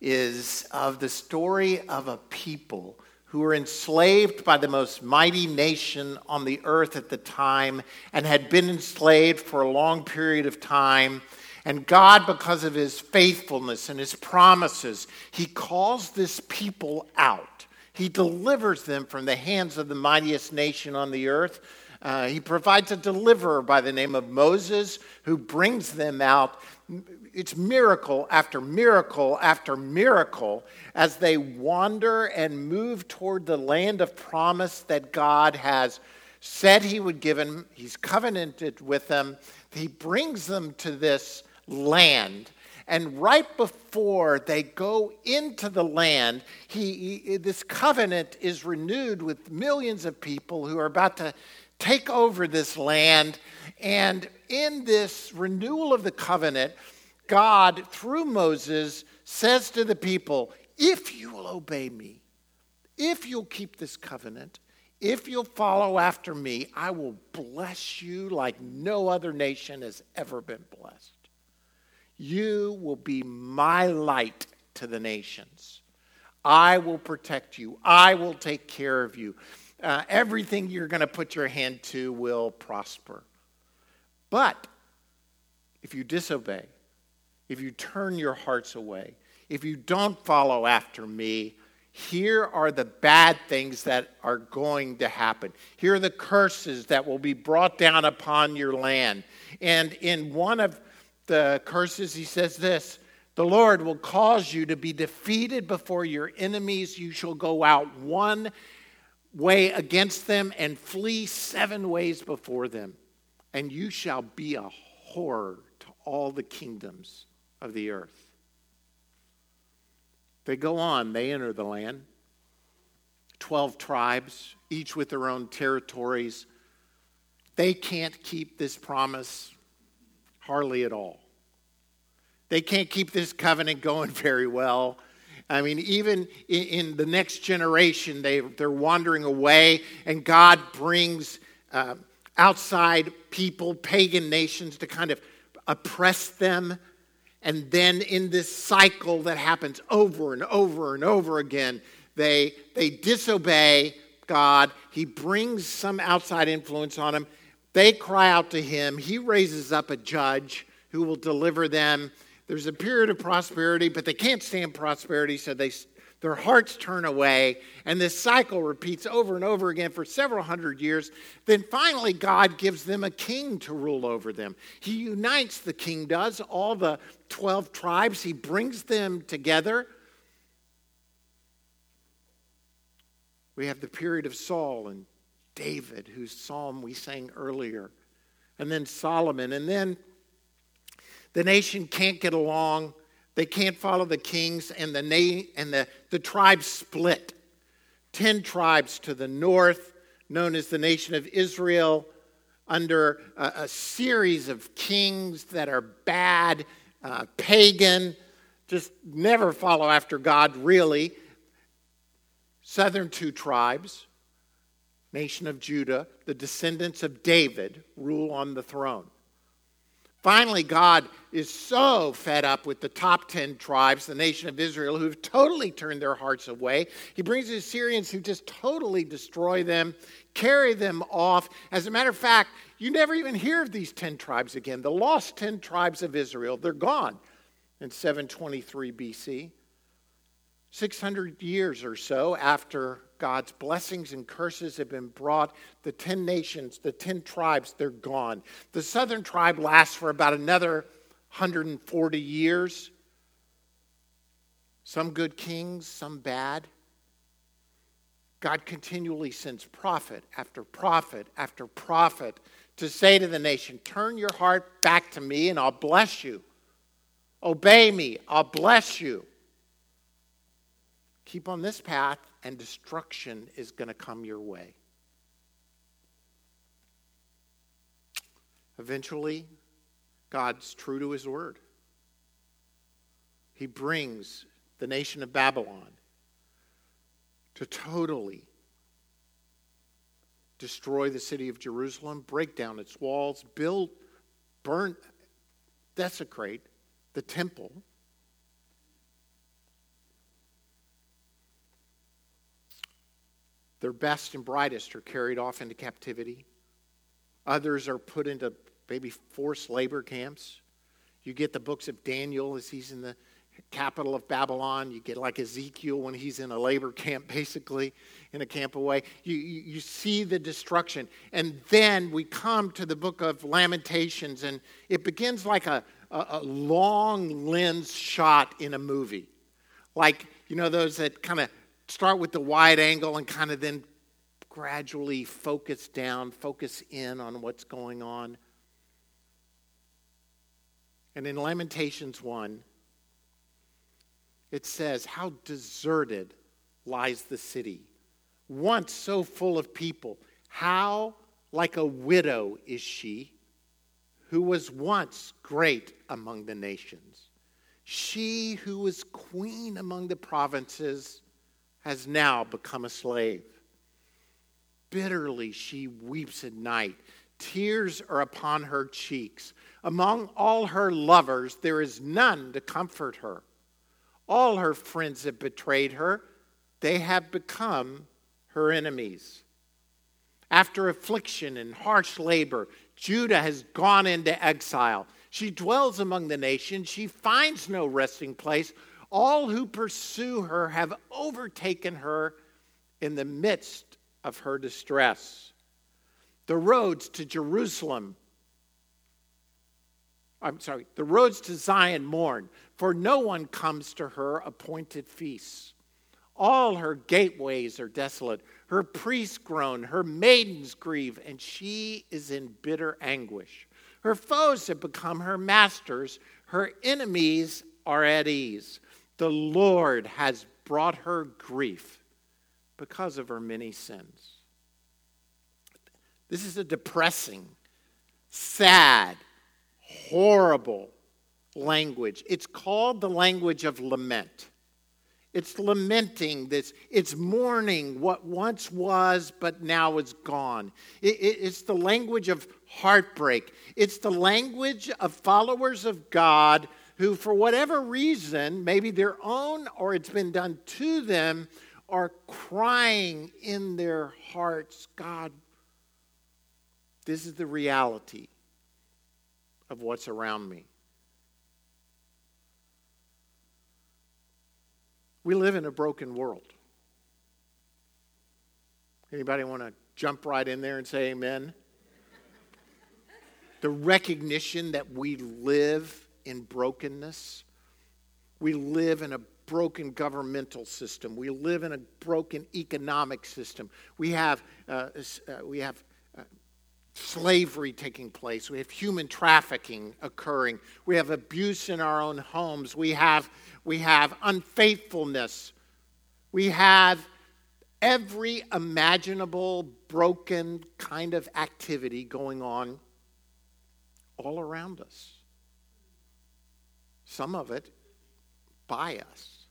is of the story of a people who were enslaved by the most mighty nation on the earth at the time and had been enslaved for a long period of time. And God, because of his faithfulness and his promises, he calls this people out. He delivers them from the hands of the mightiest nation on the earth. Uh, he provides a deliverer by the name of Moses who brings them out it's miracle after miracle after miracle as they wander and move toward the land of promise that God has said He would give them. He's covenanted with them. He brings them to this land. And right before they go into the land, he, he, this covenant is renewed with millions of people who are about to take over this land. And in this renewal of the covenant, God, through Moses, says to the people, If you will obey me, if you'll keep this covenant, if you'll follow after me, I will bless you like no other nation has ever been blessed. You will be my light to the nations. I will protect you. I will take care of you. Uh, everything you're going to put your hand to will prosper. But if you disobey, if you turn your hearts away, if you don't follow after me, here are the bad things that are going to happen. Here are the curses that will be brought down upon your land. And in one of the curses, he says this The Lord will cause you to be defeated before your enemies. You shall go out one way against them and flee seven ways before them. And you shall be a horror to all the kingdoms of the earth. They go on, they enter the land. 12 tribes, each with their own territories. They can't keep this promise hardly at all. They can't keep this covenant going very well. I mean, even in, in the next generation, they, they're wandering away, and God brings uh, outside people, pagan nations, to kind of oppress them and then in this cycle that happens over and over and over again, they, they disobey God. He brings some outside influence on them. They cry out to him. He raises up a judge who will deliver them. There's a period of prosperity, but they can't stand prosperity, so they their hearts turn away, and this cycle repeats over and over again for several hundred years. Then finally, God gives them a king to rule over them. He unites, the king does, all the 12 tribes, he brings them together. We have the period of Saul and David, whose psalm we sang earlier, and then Solomon, and then the nation can't get along. They can't follow the kings, and the, na- and the, the tribes split. Ten tribes to the north, known as the nation of Israel, under a, a series of kings that are bad, uh, pagan, just never follow after God, really. Southern two tribes, nation of Judah, the descendants of David, rule on the throne. Finally, God is so fed up with the top 10 tribes, the nation of Israel, who've totally turned their hearts away. He brings the Assyrians who just totally destroy them, carry them off. As a matter of fact, you never even hear of these 10 tribes again. The lost 10 tribes of Israel, they're gone in 723 BC. 600 years or so after God's blessings and curses have been brought, the 10 nations, the 10 tribes, they're gone. The southern tribe lasts for about another 140 years. Some good kings, some bad. God continually sends prophet after prophet after prophet to say to the nation, Turn your heart back to me and I'll bless you. Obey me, I'll bless you. Keep on this path, and destruction is going to come your way. Eventually, God's true to his word. He brings the nation of Babylon to totally destroy the city of Jerusalem, break down its walls, build, burn, desecrate the temple Their best and brightest are carried off into captivity. Others are put into maybe forced labor camps. You get the books of Daniel as he's in the capital of Babylon. You get like Ezekiel when he's in a labor camp, basically, in a camp away. You, you, you, see the destruction. And then we come to the book of Lamentations, and it begins like a, a, a long lens shot in a movie. Like, you know, those that kind of start with the wide angle and kind of then gradually focus down, focus in on what's going on. And in Lamentations 1, it says, How deserted lies the city, once so full of people. How like a widow is she, who was once great among the nations. She who was queen among the provinces has now become a slave. Bitterly she weeps at night. Tears are upon her cheeks. Among all her lovers, there is none to comfort her. All her friends have betrayed her, they have become her enemies. After affliction and harsh labor, Judah has gone into exile. She dwells among the nations. She finds no resting place. All who pursue her have overtaken her in the midst of her distress. The roads to Jerusalem, I'm sorry, the roads to Zion mourn, for no one comes to her appointed feasts. All her gateways are desolate. Her priests groan, her maidens grieve, and she is in bitter anguish. Her foes have become her masters, her enemies are at ease. The Lord has brought her grief because of her many sins. This is a depressing, sad, horrible language. It's called the language of lament. It's lamenting this, it's mourning what once was but now is gone. It, it, it's the language of heartbreak. It's the language of followers of God who, for whatever reason, maybe their own or it's been done to them, are crying in their hearts, God, this is the reality of what's around me. We live in a broken world. Anybody want to jump right in there and say amen? the recognition that we live in brokenness. We live in a broken governmental system. We live in a broken economic system. We have, uh, uh, we have uh, slavery taking place. We have human trafficking occurring. We have abuse in our own homes. We have, we have unfaithfulness. We have every imaginable broken kind of activity going on all around us some of it by us.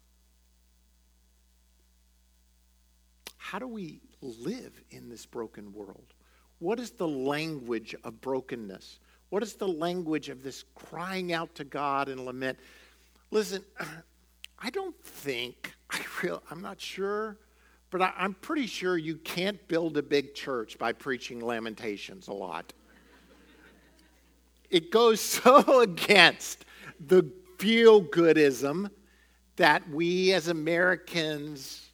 How do we live in this broken world? What is the language of brokenness? What is the language of this crying out to God and lament? Listen, I don't think, I real, I'm not sure, but I, I'm pretty sure you can't build a big church by preaching lamentations a lot. It goes so against the feel goodism that we as Americans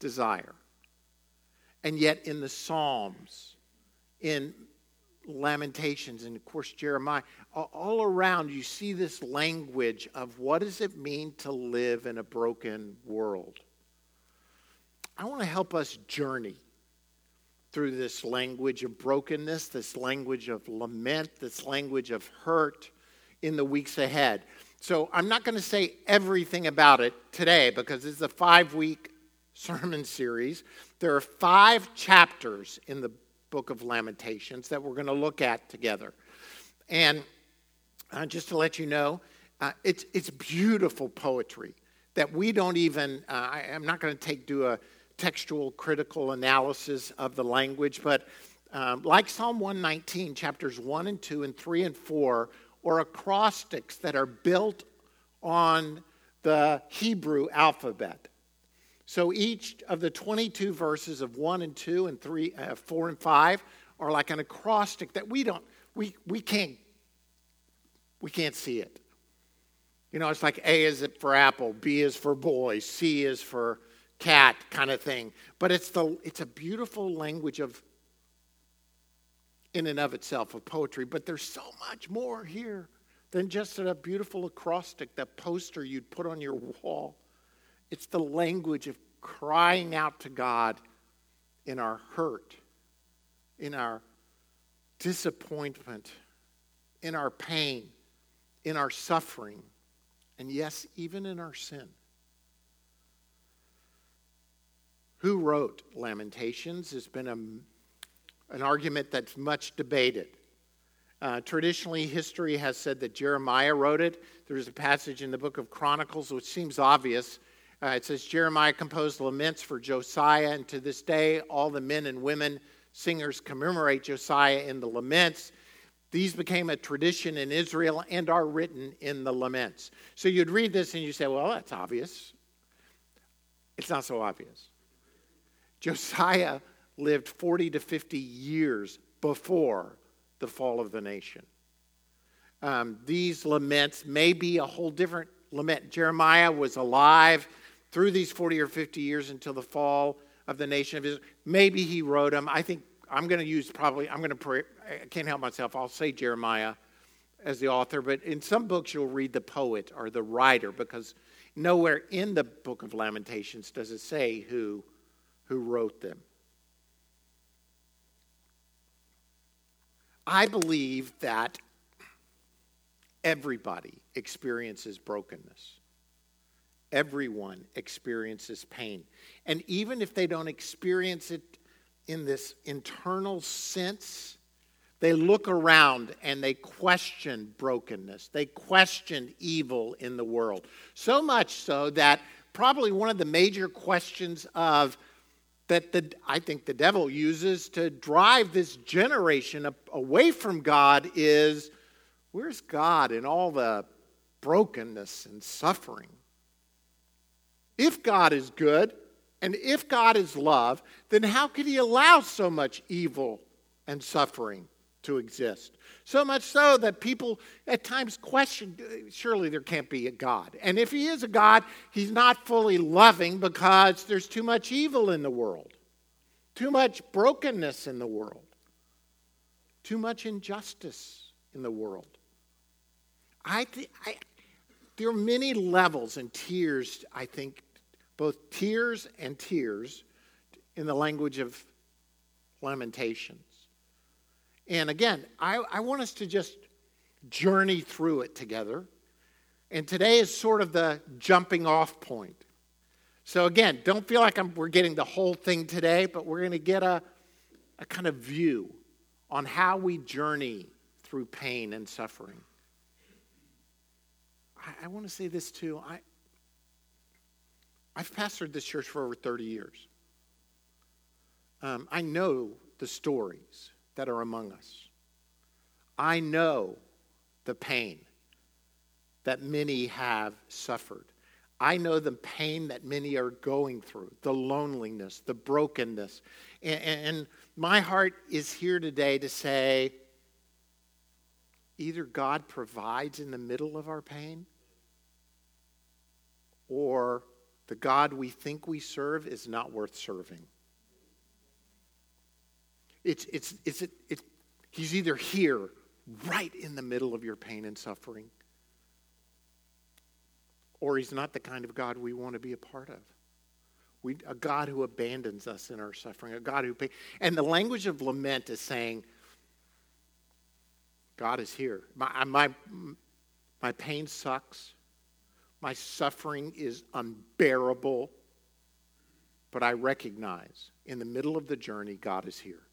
desire. And yet, in the Psalms, in Lamentations, and of course, Jeremiah, all around you see this language of what does it mean to live in a broken world. I want to help us journey through this language of brokenness, this language of lament, this language of hurt in the weeks ahead. So I'm not going to say everything about it today because this is a five week sermon series. There are five chapters in the book of Lamentations that we're going to look at together. And uh, just to let you know, uh, it's, it's beautiful poetry that we don't even, uh, I, am not going to take do a textual critical analysis of the language, but um, like Psalm 119, chapters 1 and 2 and 3 and 4 or acrostics that are built on the Hebrew alphabet. So each of the 22 verses of 1 and 2 and 3, uh, 4 and 5 are like an acrostic that we don't, we, we can't, we can't see it. You know, it's like A is for apple, B is for boy, C is for cat kind of thing. But it's, the, it's a beautiful language of, in and of itself, of poetry. But there's so much more here than just a beautiful acrostic, that poster you'd put on your wall. It's the language of crying out to God in our hurt, in our disappointment, in our pain, in our suffering, and yes, even in our sin. Who wrote Lamentations has been a, an argument that's much debated. Uh, traditionally, history has said that Jeremiah wrote it. There's a passage in the book of Chronicles which seems obvious. Uh, it says Jeremiah composed laments for Josiah, and to this day, all the men and women singers commemorate Josiah in the laments. These became a tradition in Israel and are written in the laments. So you'd read this and you say, well, that's obvious. It's not so obvious. Josiah lived 40 to 50 years before the fall of the nation. Um, these laments may be a whole different lament. Jeremiah was alive through these 40 or 50 years until the fall of the nation of Israel. Maybe he wrote them. I think I'm going to use probably, I'm going to, pray, I can't help myself. I'll say Jeremiah as the author, but in some books you'll read the poet or the writer because nowhere in the book of Lamentations does it say who, who wrote them. I believe that everybody experiences brokenness. Everyone experiences pain. And even if they don't experience it in this internal sense, they look around and they question brokenness. They question evil in the world. So much so that probably one of the major questions of that the, I think the devil uses to drive this generation away from God is where's God in all the brokenness and suffering? If God is good and if God is love, then how could he allow so much evil and suffering to exist? So much so that people at times question uh, surely there can't be a God. And if he is a God, he's not fully loving because there's too much evil in the world, too much brokenness in the world, too much injustice in the world. I, th- I there are many levels and tiers, I think, both tears and tears in the language of Lamentations. And again, I, I want us to just journey through it together. And today is sort of the jumping off point. So, again, don't feel like I'm, we're getting the whole thing today, but we're going to get a, a kind of view on how we journey through pain and suffering. I, I want to say this too. I, I've pastored this church for over 30 years. Um, I know the stories that are among us. I know the pain that many have suffered. I know the pain that many are going through, the loneliness, the brokenness. And, and, my heart is here today to say either God provides in the middle of our pain, or the God we think we serve is not worth serving. It's, it's, it's, it, it, he's either here, right in the middle of your pain and suffering, or he's not the kind of God we want to be a part of. We, a God who abandons us in our suffering, a God who. And the language of lament is saying, God is here. My, uh, my, my pain sucks. My suffering is unbearable. But I recognize in the middle of the journey, God is here.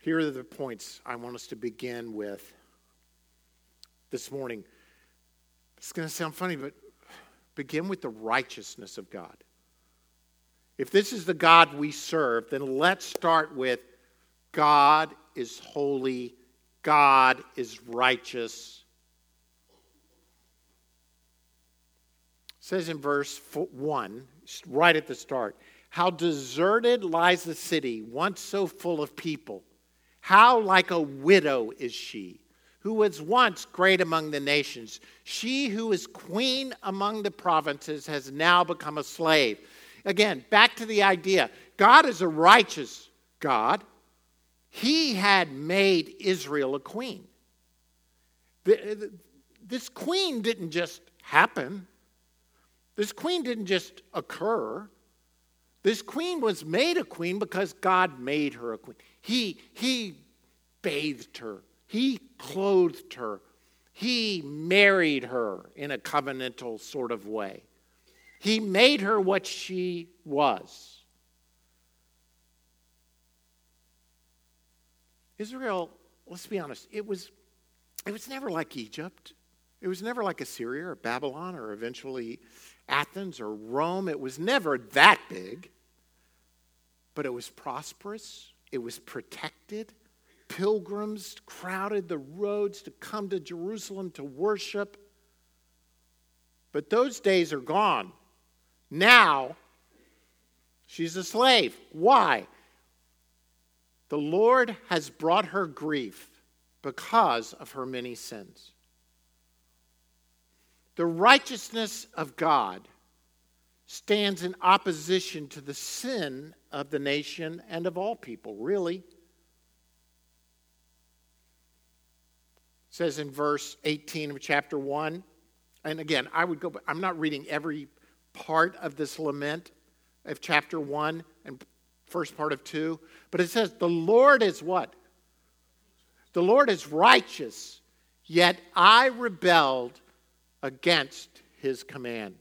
Here are the points I want us to begin with this morning. It's going to sound funny, but begin with the righteousness of God. If this is the God we serve, then let's start with God is holy, God is righteous. It says in verse 1, right at the start, how deserted lies the city, once so full of people. How like a widow is she, who was once great among the nations. She who is queen among the provinces has now become a slave. Again, back to the idea God is a righteous God. He had made Israel a queen. This queen didn't just happen, this queen didn't just occur. This queen was made a queen because God made her a queen. He, he bathed her, He clothed her, He married her in a covenantal sort of way. He made her what she was. Israel, let's be honest, it was, it was never like Egypt. It was never like Assyria or Babylon or eventually Athens or Rome. It was never that big, but it was prosperous, it was protected. Pilgrims crowded the roads to come to Jerusalem to worship. But those days are gone. Now, she's a slave. Why? The Lord has brought her grief because of her many sins. The righteousness of God stands in opposition to the sin of the nation and of all people, really. It says in verse 18 of chapter 1, and again, I would go, I'm not reading every part of this lament of chapter 1 and first part of 2, but it says, The Lord is what? The Lord is righteous, yet I rebelled against his command.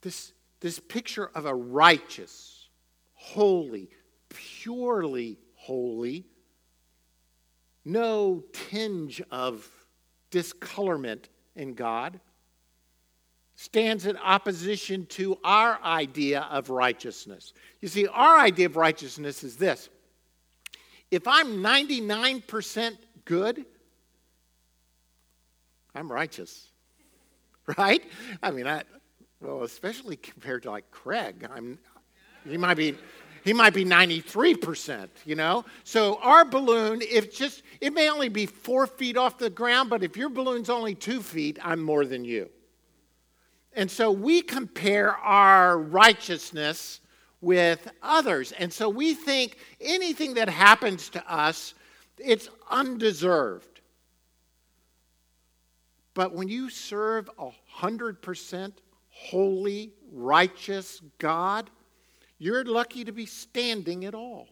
This, this picture of a righteous, holy, purely holy, no tinge of discolorment in God, stands in opposition to our idea of righteousness. You see, our idea of righteousness is this if I'm 99% good, I'm righteous. Right? I mean, I, well, especially compared to like Craig, I'm, he might be, he might be 93%, you know? So our balloon, if just, it may only be four feet off the ground, but if your balloon's only two feet, I'm more than you. And so we compare our righteousness with others. And so we think anything that happens to us, it's undeserved. But when you serve a 100% holy, righteous God, you're lucky to be standing at all.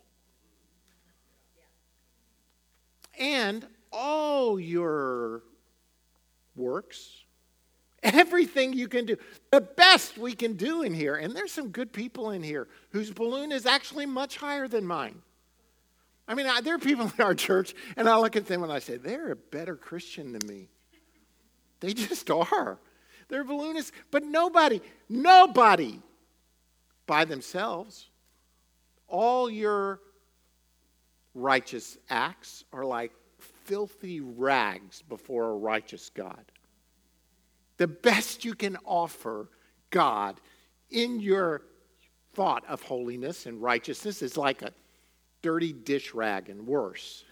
And all your works, everything you can do, the best we can do in here, and there's some good people in here whose balloon is actually much higher than mine. I mean, I, there are people in our church, and I look at them and I say, they're a better Christian than me. They just are. They're balloonists. But nobody, nobody by themselves, all your righteous acts are like filthy rags before a righteous God. The best you can offer God in your thought of holiness and righteousness is like a dirty dish rag and worse.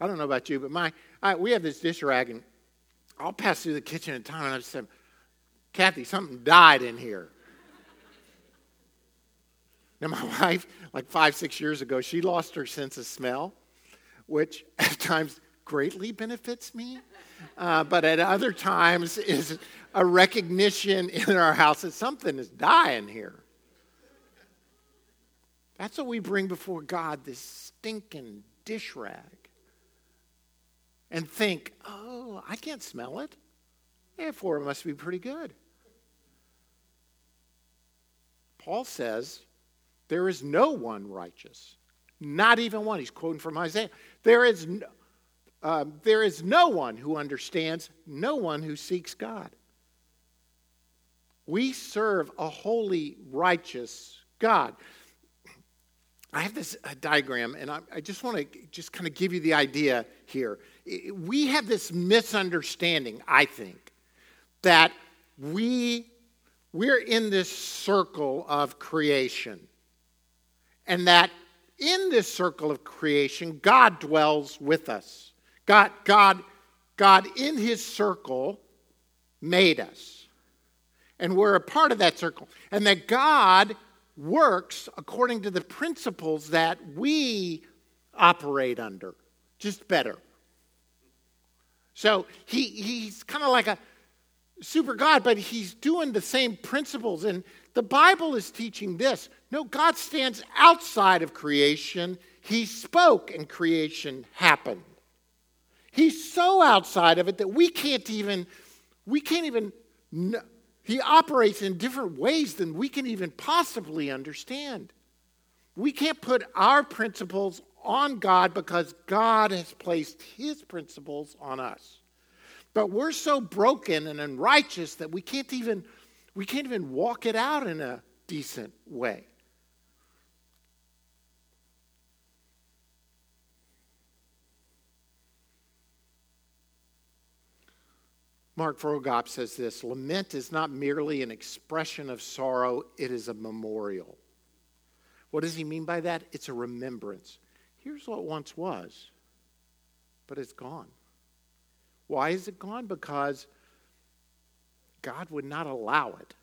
I don't know about you, but my I, we have this dish rag, and I'll pass through the kitchen at time and I just said, Kathy, something died in here. Now, my wife, like five, six years ago, she lost her sense of smell, which at times greatly benefits me, uh, but at other times is a recognition in our house that something is dying here. That's what we bring before God this stinking dish rag and think, oh, I can't smell it. Therefore, it must be pretty good. Paul says, there is no one righteous, not even one. He's quoting from Isaiah. There is, no, um, there is no one who understands, no one who seeks God. We serve a holy, righteous God. I have this uh, diagram, and I, I just want to just kind of give you the idea here. We have this misunderstanding, I think, that we we're in this circle of creation. And that in this circle of creation, God dwells with us. God, God, God in his circle made us. And we're a part of that circle. And that God works according to the principles that we operate under, just better. So he, he's kind of like a super God, but he's doing the same principles. And the Bible is teaching this no, God stands outside of creation. He spoke and creation happened. He's so outside of it that we can't even, we can't even, he operates in different ways than we can even possibly understand. We can't put our principles on God because God has placed his principles on us. But we're so broken and unrighteous that we can't even we can't even walk it out in a decent way. Mark Vroegop says this lament is not merely an expression of sorrow, it is a memorial. What does he mean by that? It's a remembrance. Here's what once was, but it's gone. Why is it gone? Because God would not allow it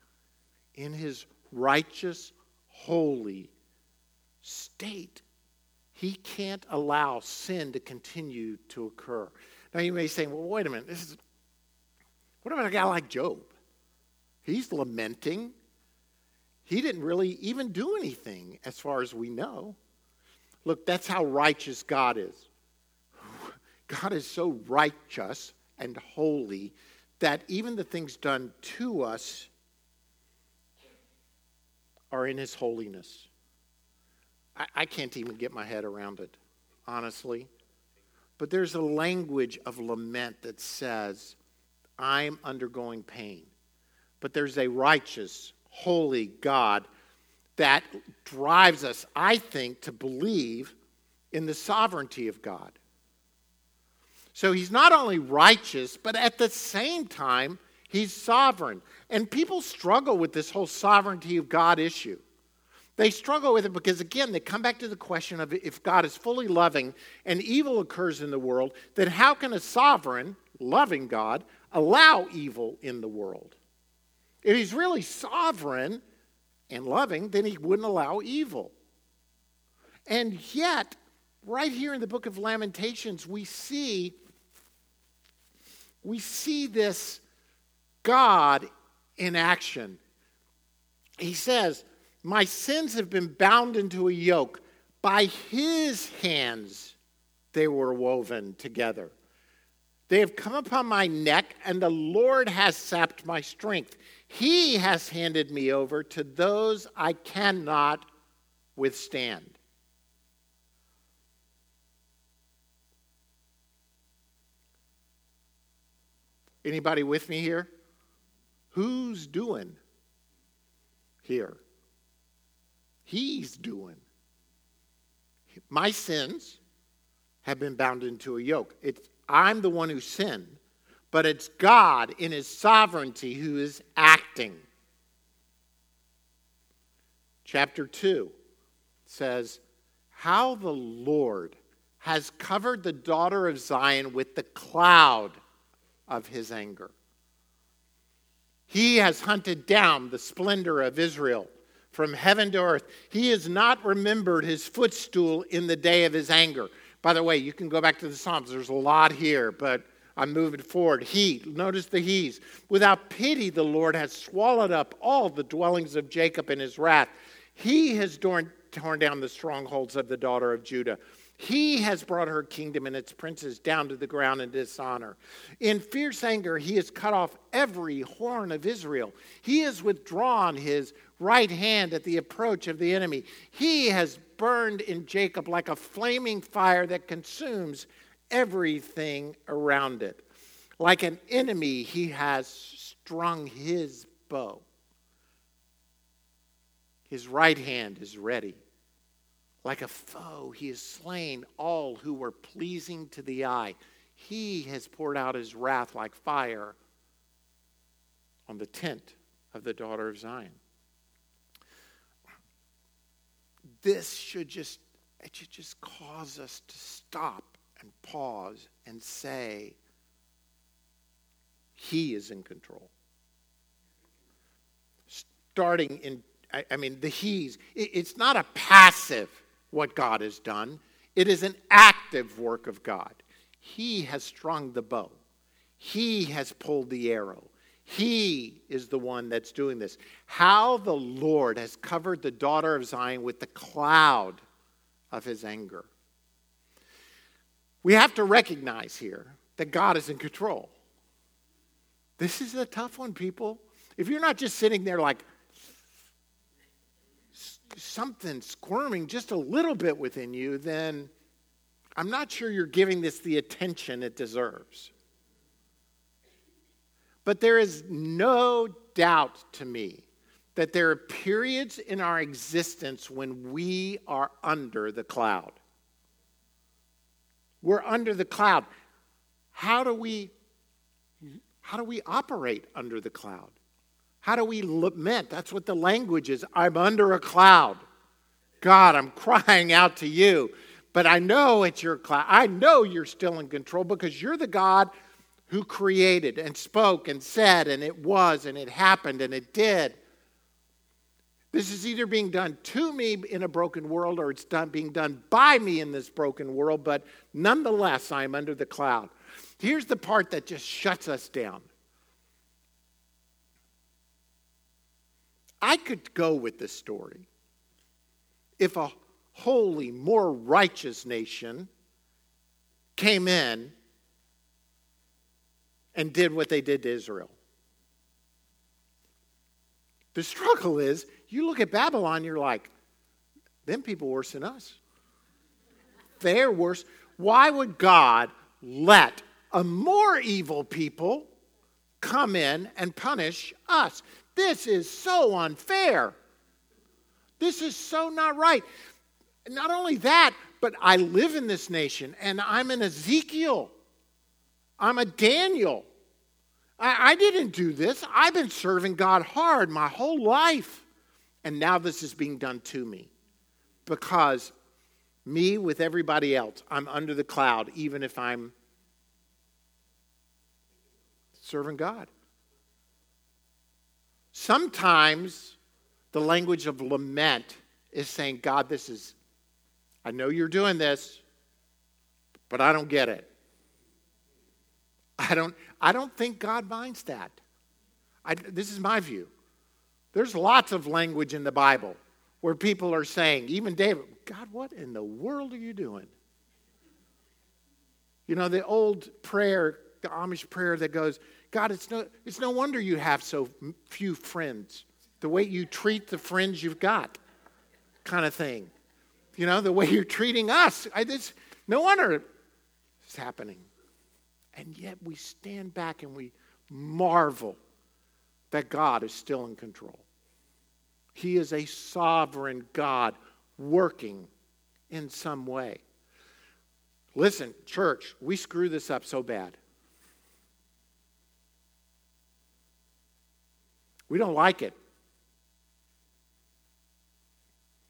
in his righteous, holy state. He can't allow sin to continue to occur. Now you may say, well, wait a minute, this is what about a guy like Job? He's lamenting. He didn't really even do anything as far as we know. Look, that's how righteous God is. God is so righteous and holy that even the things done to us are in his holiness. I, I, can't even get my head around it, honestly. But there's a language of lament that says, I'm undergoing pain. But there's a righteous, holy God that drives us, I think, to believe in the sovereignty of God. So he's not only righteous, but at the same time, he's sovereign. And people struggle with this whole sovereignty of God issue. They struggle with it because, again, they come back to the question of if God is fully loving and evil occurs in the world, then how can a sovereign, loving God allow evil in the world? If he's really sovereign and loving, then he wouldn't allow evil. And yet, right here in the book of Lamentations, we see we see this God in action. He says, My sins have been bound into a yoke. By his hands they were woven together. They have come upon my neck, and the Lord has sapped my strength. He has handed me over to those I cannot withstand. Anybody with me here? Who's doing here? He's doing. My sins have been bound into a yoke. It's, I'm the one who sinned, but it's God in his sovereignty who is acting. Chapter 2 says, How the Lord has covered the daughter of Zion with the cloud of his anger. He has hunted down the splendor of Israel from heaven to earth. He has not remembered his footstool in the day of his anger. By the way, you can go back to the Psalms. There's a lot here, but I'm moving forward. He, notice the he's. Without pity, the Lord has swallowed up all the dwellings of Jacob in his wrath. He has torn, torn down the strongholds of the daughter of Judah. He has brought her kingdom and its princes down to the ground in dishonor. In fierce anger, he has cut off every horn of Israel. He has withdrawn his right hand at the approach of the enemy. He has burned in Jacob like a flaming fire that consumes everything around it. Like an enemy, he has strung his bow. His right hand is ready. Like a foe, he has slain all who were pleasing to the eye. He has poured out his wrath like fire on the tent of the daughter of Zion. This should just it should just cause us to stop and pause and say, He is in control. Starting in, I, I mean, the He's, it, it's not a passive what God has done, it is an active work of God. He has strung the bow, He has pulled the arrow. He is the one that's doing this. How the Lord has covered the daughter of Zion with the cloud of his anger. We have to recognize here that God is in control. This is a tough one, people. If you're not just sitting there like something squirming just a little bit within you, then I'm not sure you're giving this the attention it deserves. But there is no doubt to me that there are periods in our existence when we are under the cloud. We're under the cloud. How do we how do we operate under the cloud? How do we lament? That's what the language is. I'm under a cloud. God, I'm crying out to you. But I know it's your cloud. I know you're still in control because you're the God who created and spoke and said, and it was, and it happened, and it did. This is either being done to me in a broken world or it's done, being done by me in this broken world, but nonetheless, I am under the cloud. Here's the part that just shuts us down. I could go with this story if a holy, more righteous nation came in and did what they did to Israel. The struggle is you look at Babylon, you're like, them people worse than us. They're worse. Why would God let a more evil people come in and punish us? This is so unfair. This is so not right. Not only that, but I live in this nation and I'm an Ezekiel. I'm a Daniel. I, I didn't do this. I've been serving God hard my whole life. And now this is being done to me because me with everybody else, I'm under the cloud, even if I'm serving God. Sometimes the language of lament is saying, God, this is, I know you're doing this, but I don't get it. I don't, I don't think God minds that. I, this is my view. There's lots of language in the Bible where people are saying, even David, God, what in the world are you doing? You know, the old prayer, the Amish prayer that goes, God, it's no, it's no wonder you have so few friends. The way you treat the friends you've got, kind of thing. You know, the way you're treating us. I, this, no wonder it's happening. And yet we stand back and we marvel that God is still in control. He is a sovereign God working in some way. Listen, church, we screw this up so bad. We don't like it.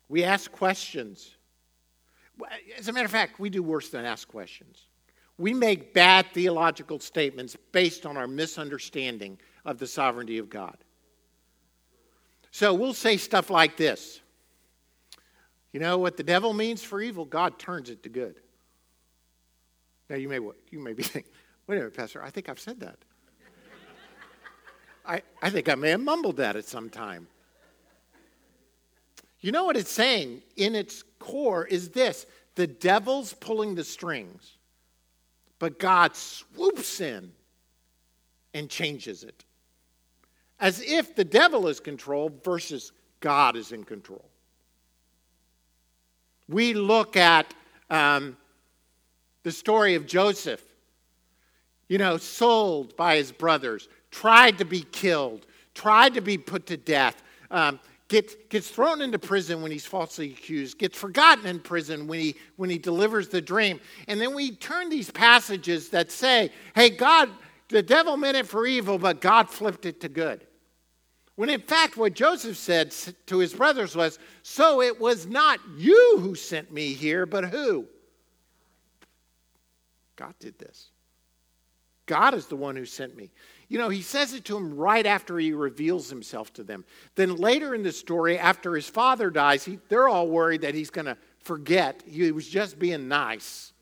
We ask questions. As a matter of fact, we do worse than ask questions. We make bad theological statements based on our misunderstanding of the sovereignty of God. So we'll say stuff like this You know what the devil means for evil? God turns it to good. Now you may, you may be thinking, wait a minute, Pastor, I think I've said that. I, I think I may have mumbled that at some time. You know what it's saying in its core is this the devil's pulling the strings, but God swoops in and changes it as if the devil is controlled versus God is in control. We look at um, the story of Joseph, you know, sold by his brothers, tried to be killed, tried to be put to death, um, gets, gets thrown into prison when he's falsely accused, gets forgotten in prison when he, when he delivers the dream. And then we turn these passages that say, hey, God the devil meant it for evil, but God flipped it to good. When in fact, what Joseph said to his brothers was, So it was not you who sent me here, but who? God did this. God is the one who sent me. You know, he says it to him right after he reveals himself to them. Then later in the story, after his father dies, he, they're all worried that he's going to forget. He was just being nice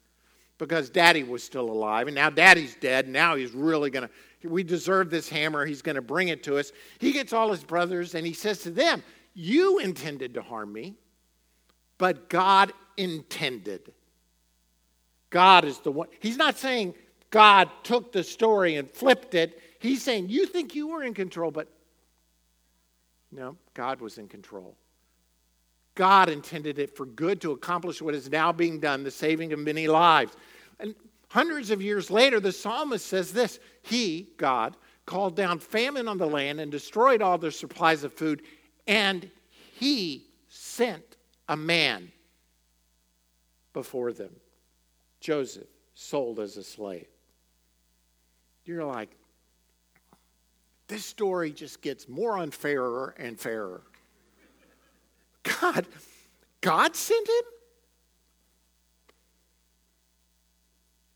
because daddy was still alive. And now daddy's dead. And now he's really going to, we deserve this hammer. He's going to bring it to us. He gets all his brothers and he says to them, You intended to harm me, but God intended. God is the one. He's not saying God took the story and flipped it. He's saying, You think you were in control, but no, God was in control. God intended it for good to accomplish what is now being done, the saving of many lives. And hundreds of years later, the psalmist says this He, God, called down famine on the land and destroyed all their supplies of food, and He sent a man before them Joseph, sold as a slave. You're like, this story just gets more unfairer and fairer. God, God sent him?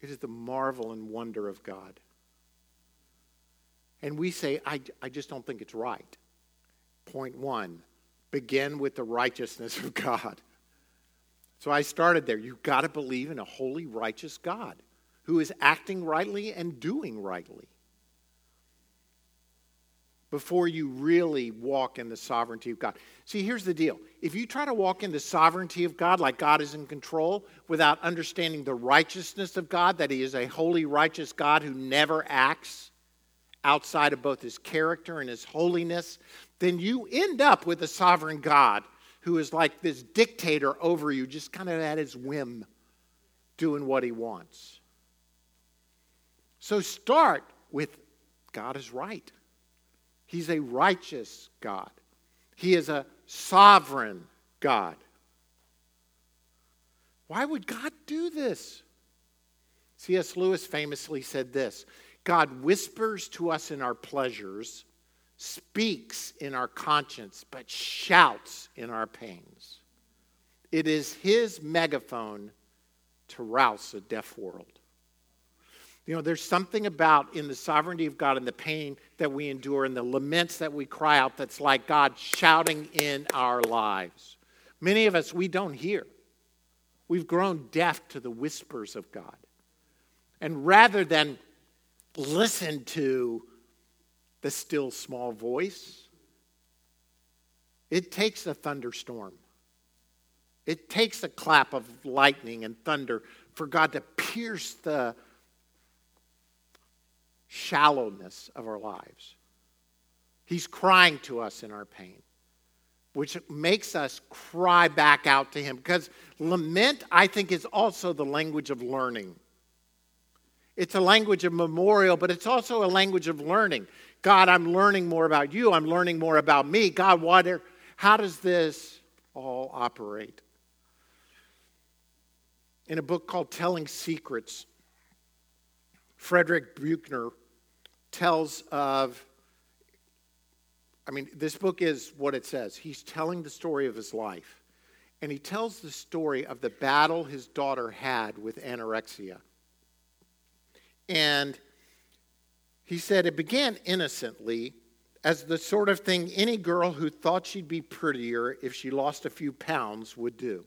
It is the marvel and wonder of God. And we say, I, I just don't think it's right. Point one begin with the righteousness of God. So I started there. You've got to believe in a holy, righteous God who is acting rightly and doing rightly before you really walk in the sovereignty of God. See, here's the deal. If you try to walk in the sovereignty of God, like God is in control, without understanding the righteousness of God, that He is a holy, righteous God who never acts outside of both His character and His holiness, then you end up with a sovereign God who is like this dictator over you, just kind of at his whim, doing what He wants. So start with God is right. He's a righteous God. He is a sovereign God. Why would God do this? C.S. Lewis famously said this God whispers to us in our pleasures, speaks in our conscience, but shouts in our pains. It is his megaphone to rouse a deaf world. You know, there's something about in the sovereignty of God and the pain that we endure and the laments that we cry out that's like God shouting in our lives. Many of us, we don't hear. We've grown deaf to the whispers of God. And rather than listen to the still small voice, it takes a thunderstorm. It takes a clap of lightning and thunder for God to pierce the shallowness of our lives. He's crying to us in our pain, which makes us cry back out to Him. Because lament, I think, is also the language of learning. It's a language of memorial, but it's also a language of learning. God, I'm learning more about you. I'm learning more about me. God, what are, how does this all operate? In a book called Telling Secrets, Frederick Buechner tells of, I mean, this book is what it says. He's telling the story of his life. And he tells the story of the battle his daughter had with anorexia. And he said it began innocently as the sort of thing any girl who thought she'd be prettier if she lost a few pounds would do.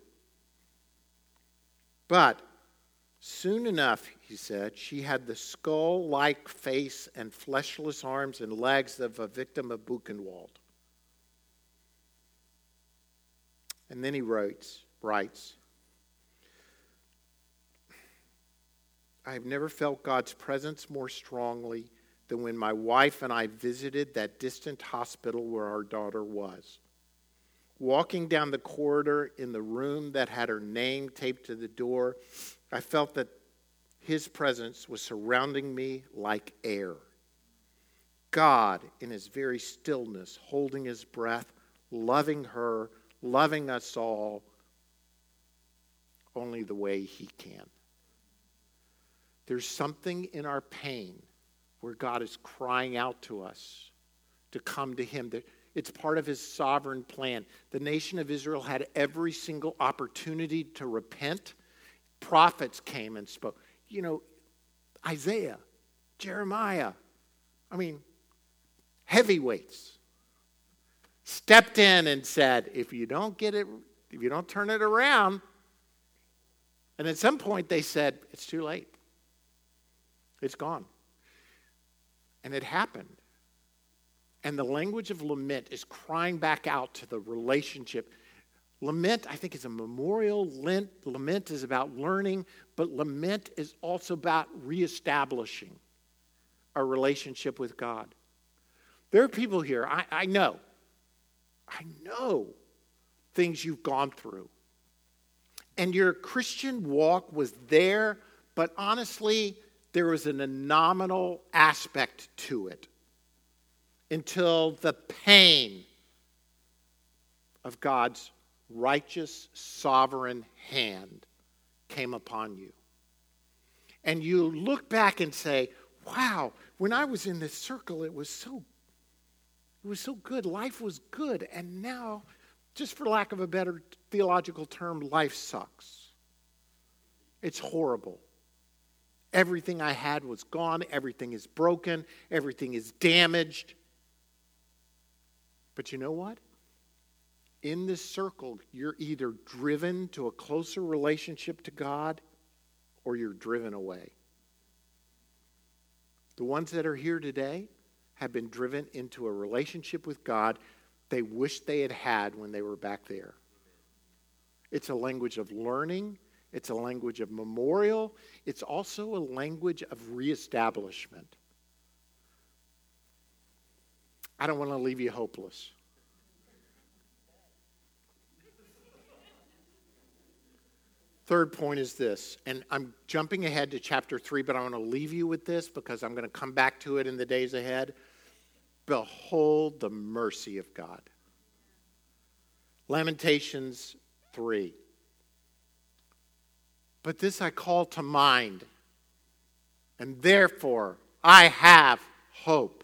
But Soon enough, he said, she had the skull like face and fleshless arms and legs of a victim of Buchenwald. And then he writes, writes I've never felt God's presence more strongly than when my wife and I visited that distant hospital where our daughter was. Walking down the corridor in the room that had her name taped to the door, I felt that his presence was surrounding me like air. God, in his very stillness, holding his breath, loving her, loving us all, only the way he can. There's something in our pain where God is crying out to us to come to Him. It's part of His sovereign plan. The nation of Israel had every single opportunity to repent. Prophets came and spoke. You know, Isaiah, Jeremiah, I mean, heavyweights stepped in and said, if you don't get it, if you don't turn it around, and at some point they said, it's too late. It's gone. And it happened. And the language of lament is crying back out to the relationship. Lament, I think, is a memorial. Lament is about learning, but lament is also about reestablishing our relationship with God. There are people here, I, I know, I know things you've gone through. And your Christian walk was there, but honestly, there was an nominal aspect to it until the pain of God's righteous, sovereign hand came upon you. And you look back and say, wow, when I was in this circle, it was so it was so good. Life was good. And now, just for lack of a better theological term, life sucks. It's horrible. Everything I had was gone. Everything is broken. Everything is damaged. But you know what? In this circle, you're either driven to a closer relationship to God or you're driven away. The ones that are here today, have been driven into a relationship with God they wish they had had when they were back there. It's a language of learning, it's a language of memorial, it's also a language of reestablishment. I don't want to leave you hopeless. Third point is this, and I'm jumping ahead to chapter 3, but I want to leave you with this because I'm going to come back to it in the days ahead. Behold the mercy of God. Lamentations 3. But this I call to mind, and therefore I have hope.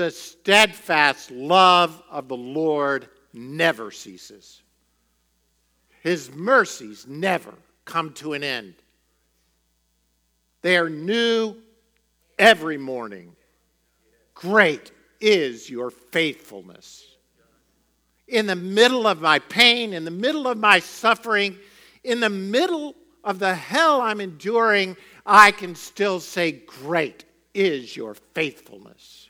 The steadfast love of the Lord never ceases, His mercies never come to an end. They are new every morning. Great is your faithfulness. In the middle of my pain, in the middle of my suffering, in the middle of the hell I'm enduring, I can still say, Great is your faithfulness.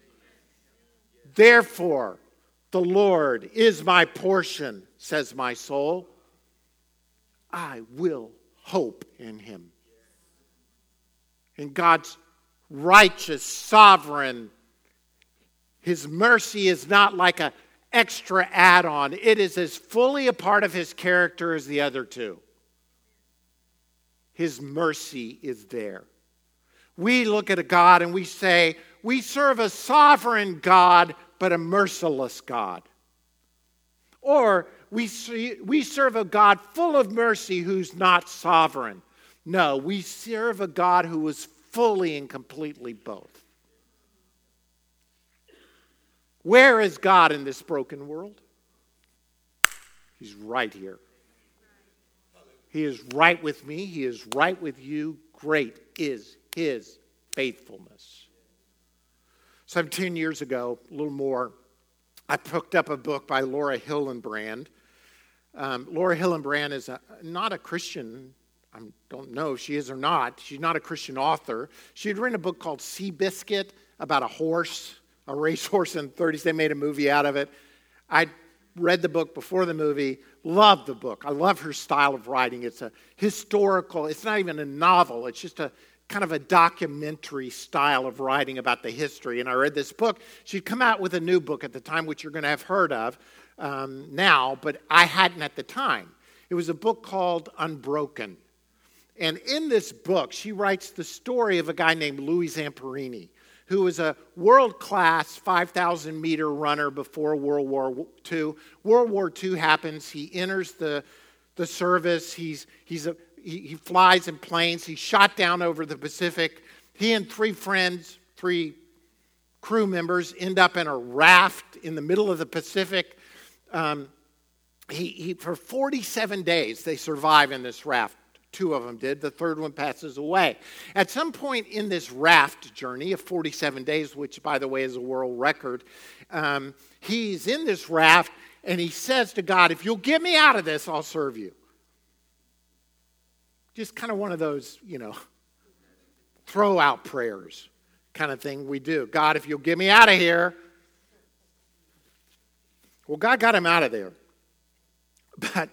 Therefore, the Lord is my portion, says my soul. I will hope in him. In God's righteous, sovereign, his mercy is not like an extra add on, it is as fully a part of His character as the other two. His mercy is there. We look at a God and we say, we serve a sovereign God, but a merciless God. Or we, see, we serve a God full of mercy who's not sovereign. No, we serve a God who is fully and completely both. Where is God in this broken world? He's right here. He is right with me. He is right with you. Great is his faithfulness. 17 years ago, a little more, I picked up a book by Laura Hillenbrand. Um, Laura Hillenbrand is a, not a Christian. I don't know if she is or not. She's not a Christian author. She had written a book called Seabiscuit about a horse a racehorse in the 30s. They made a movie out of it. I read the book before the movie, loved the book. I love her style of writing. It's a historical, it's not even a novel, it's just a kind of a documentary style of writing about the history. And I read this book. She'd come out with a new book at the time, which you're going to have heard of um, now, but I hadn't at the time. It was a book called Unbroken. And in this book, she writes the story of a guy named Louis Zamperini who was a world class 5,000 meter runner before World War II. World War II happens. He enters the, the service. He's, he's a, he, he flies in planes. He's shot down over the Pacific. He and three friends, three crew members, end up in a raft in the middle of the Pacific. Um, he, he, for 47 days, they survive in this raft. Two of them did. The third one passes away. At some point in this raft journey of 47 days, which, by the way, is a world record, um, he's in this raft and he says to God, If you'll get me out of this, I'll serve you. Just kind of one of those, you know, throw out prayers kind of thing we do. God, if you'll get me out of here. Well, God got him out of there. But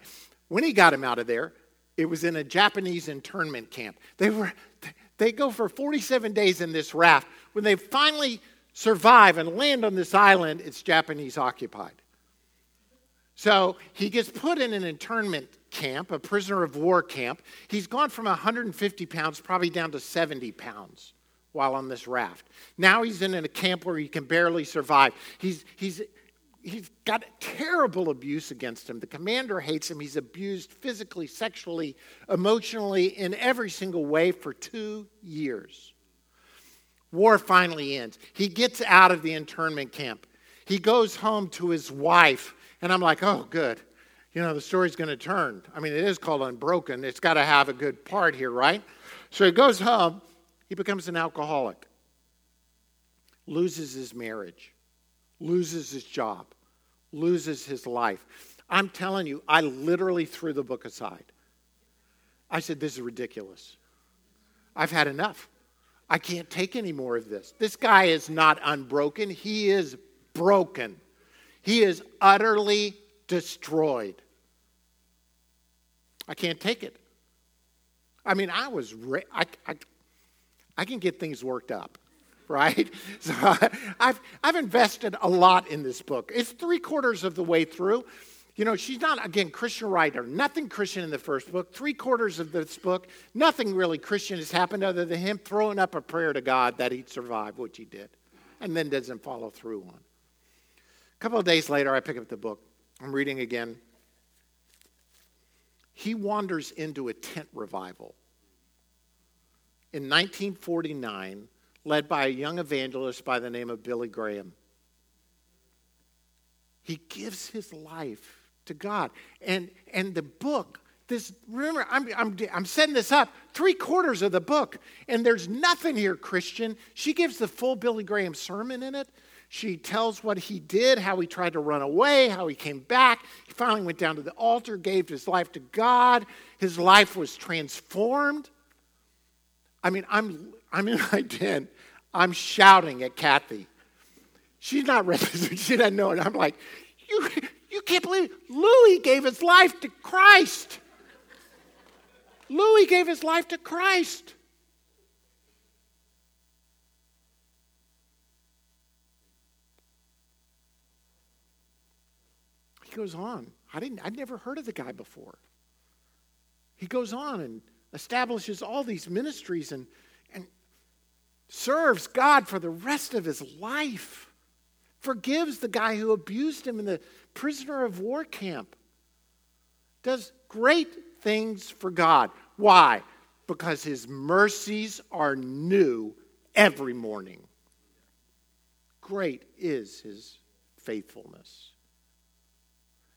when he got him out of there, it was in a Japanese internment camp. They were they go for 47 days in this raft. When they finally survive and land on this island, it's Japanese occupied. So he gets put in an internment camp, a prisoner of war camp. He's gone from 150 pounds probably down to 70 pounds while on this raft. Now he's in a camp where he can barely survive. He's, he's he's got terrible abuse against him. The commander hates him. He's abused physically, sexually, emotionally, in every single way for two years. War finally ends. He gets out of the internment camp. He goes home to his wife, and I'm like, oh, good. You know, the story's going to turn. I mean, it is called Unbroken. It's got to have a good part here, right? So he goes home. He becomes an alcoholic, loses his marriage loses his job, loses his life. I'm telling you, I literally threw the book aside. I said, This is ridiculous. I've had enough. I can't take any more of this. This guy is not unbroken, he is broken. He is utterly destroyed. I can't take it. I mean, I was, re- I, I, I can get things worked up right? So I've, I've invested a lot in this book. It's three quarters of the way through. You know, she's not, again, Christian writer, nothing Christian in the first book. Three quarters of this book, nothing really Christian has happened other than him throwing up a prayer to God that he'd survive, which he did, and then doesn't follow through on. A couple of days later, I pick up the book. I'm reading again. He wanders into a tent revival. In 1949, led by a young evangelist by the name of Billy Graham. He gives his life to God. And, and the book, this, remember, I'm, I'm, I'm setting this up, three quarters of the book, and there's nothing here, Christian. She gives the full Billy Graham sermon in it. She tells what he did, how he tried to run away, how he came back. He finally went down to the altar, gave his life to God. His life was transformed. I mean, I'm, I'm in my den I'm shouting at Kathy. She's not ready. She doesn't know it. I'm like, you, you can't believe it. Louis gave his life to Christ. Louis gave his life to Christ. Goes on. I didn't I'd never heard of the guy before. He goes on and establishes all these ministries and and serves God for the rest of his life, forgives the guy who abused him in the prisoner of war camp, does great things for God. Why? Because his mercies are new every morning. Great is his faithfulness.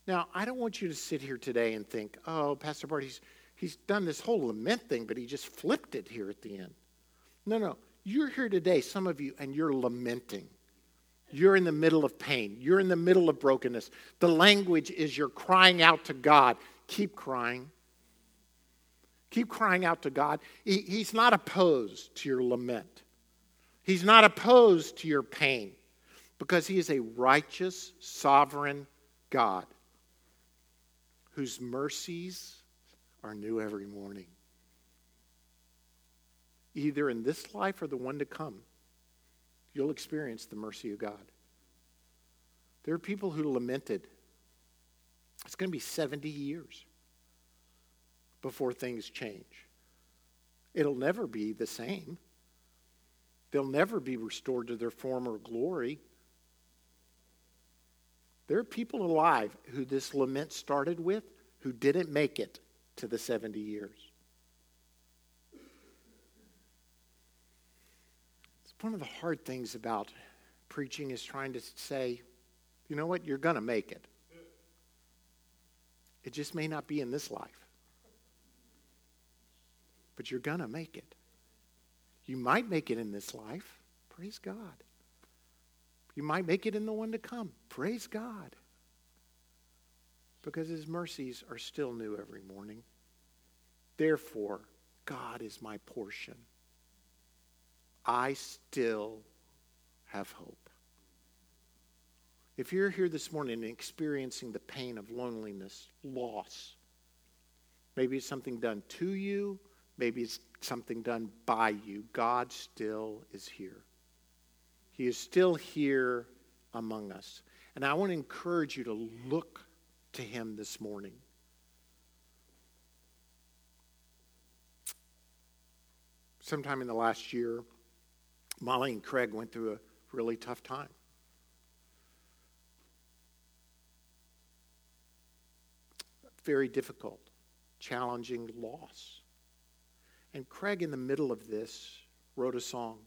Now, I don't want you to sit here today and think, oh, Pastor Bart, he's, he's done this whole lament thing, but he just flipped it here at the end. No, no. You're here today, some of you, and you're lamenting. You're in the middle of pain. You're in the middle of brokenness. The language is you're crying out to God. Keep crying. Keep crying out to God. He, he's not opposed to your lament, He's not opposed to your pain because He is a righteous, sovereign God whose mercies are new every morning either in this life or the one to come, you'll experience the mercy of God. There are people who lamented. It's going to be 70 years before things change. It'll never be the same. They'll never be restored to their former glory. There are people alive who this lament started with who didn't make it to the 70 years. It's one of the hard things about preaching is trying to say, you know what, you're going to make it. It just may not be in this life, but you're going to make it. You might make it in this life. Praise God. You might make it in the one to come. Praise God. Because his mercies are still new every morning. Therefore, God is my portion. I still have hope. If you're here this morning and experiencing the pain of loneliness, loss, maybe it's something done to you, maybe it's something done by you, God still is here. He is still here among us. And I want to encourage you to look to Him this morning. Sometime in the last year, Molly and Craig went through a really tough time. Very difficult, challenging loss. And Craig, in the middle of this, wrote a song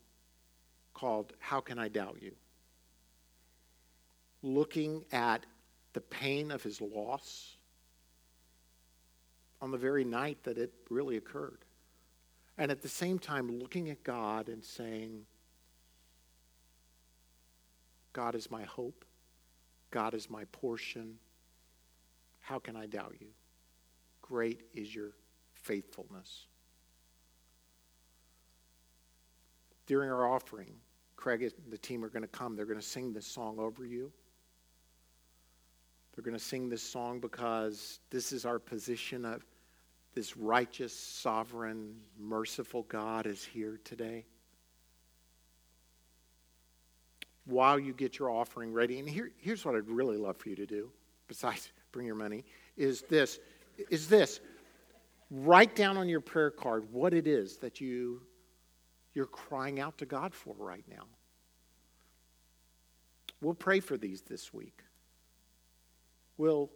called How Can I Doubt You? Looking at the pain of his loss on the very night that it really occurred. And at the same time, looking at God and saying, God is my hope. God is my portion. How can I doubt you? Great is your faithfulness. During our offering, Craig and the team are going to come. They're going to sing this song over you. They're going to sing this song because this is our position of this righteous, sovereign, merciful God is here today while you get your offering ready. And here, here's what I'd really love for you to do, besides bring your money, is this is this. Write down on your prayer card what it is that you you're crying out to God for right now. We'll pray for these this week. We'll,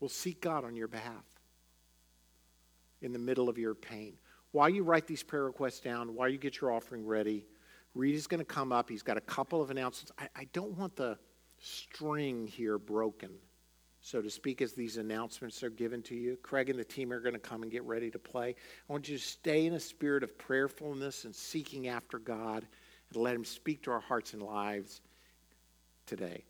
we'll seek God on your behalf in the middle of your pain while you write these prayer requests down, while you get your offering ready, Reed is going to come up. He's got a couple of announcements. I, I don't want the string here broken, so to speak, as these announcements are given to you. Craig and the team are going to come and get ready to play. I want you to stay in a spirit of prayerfulness and seeking after God and let Him speak to our hearts and lives today.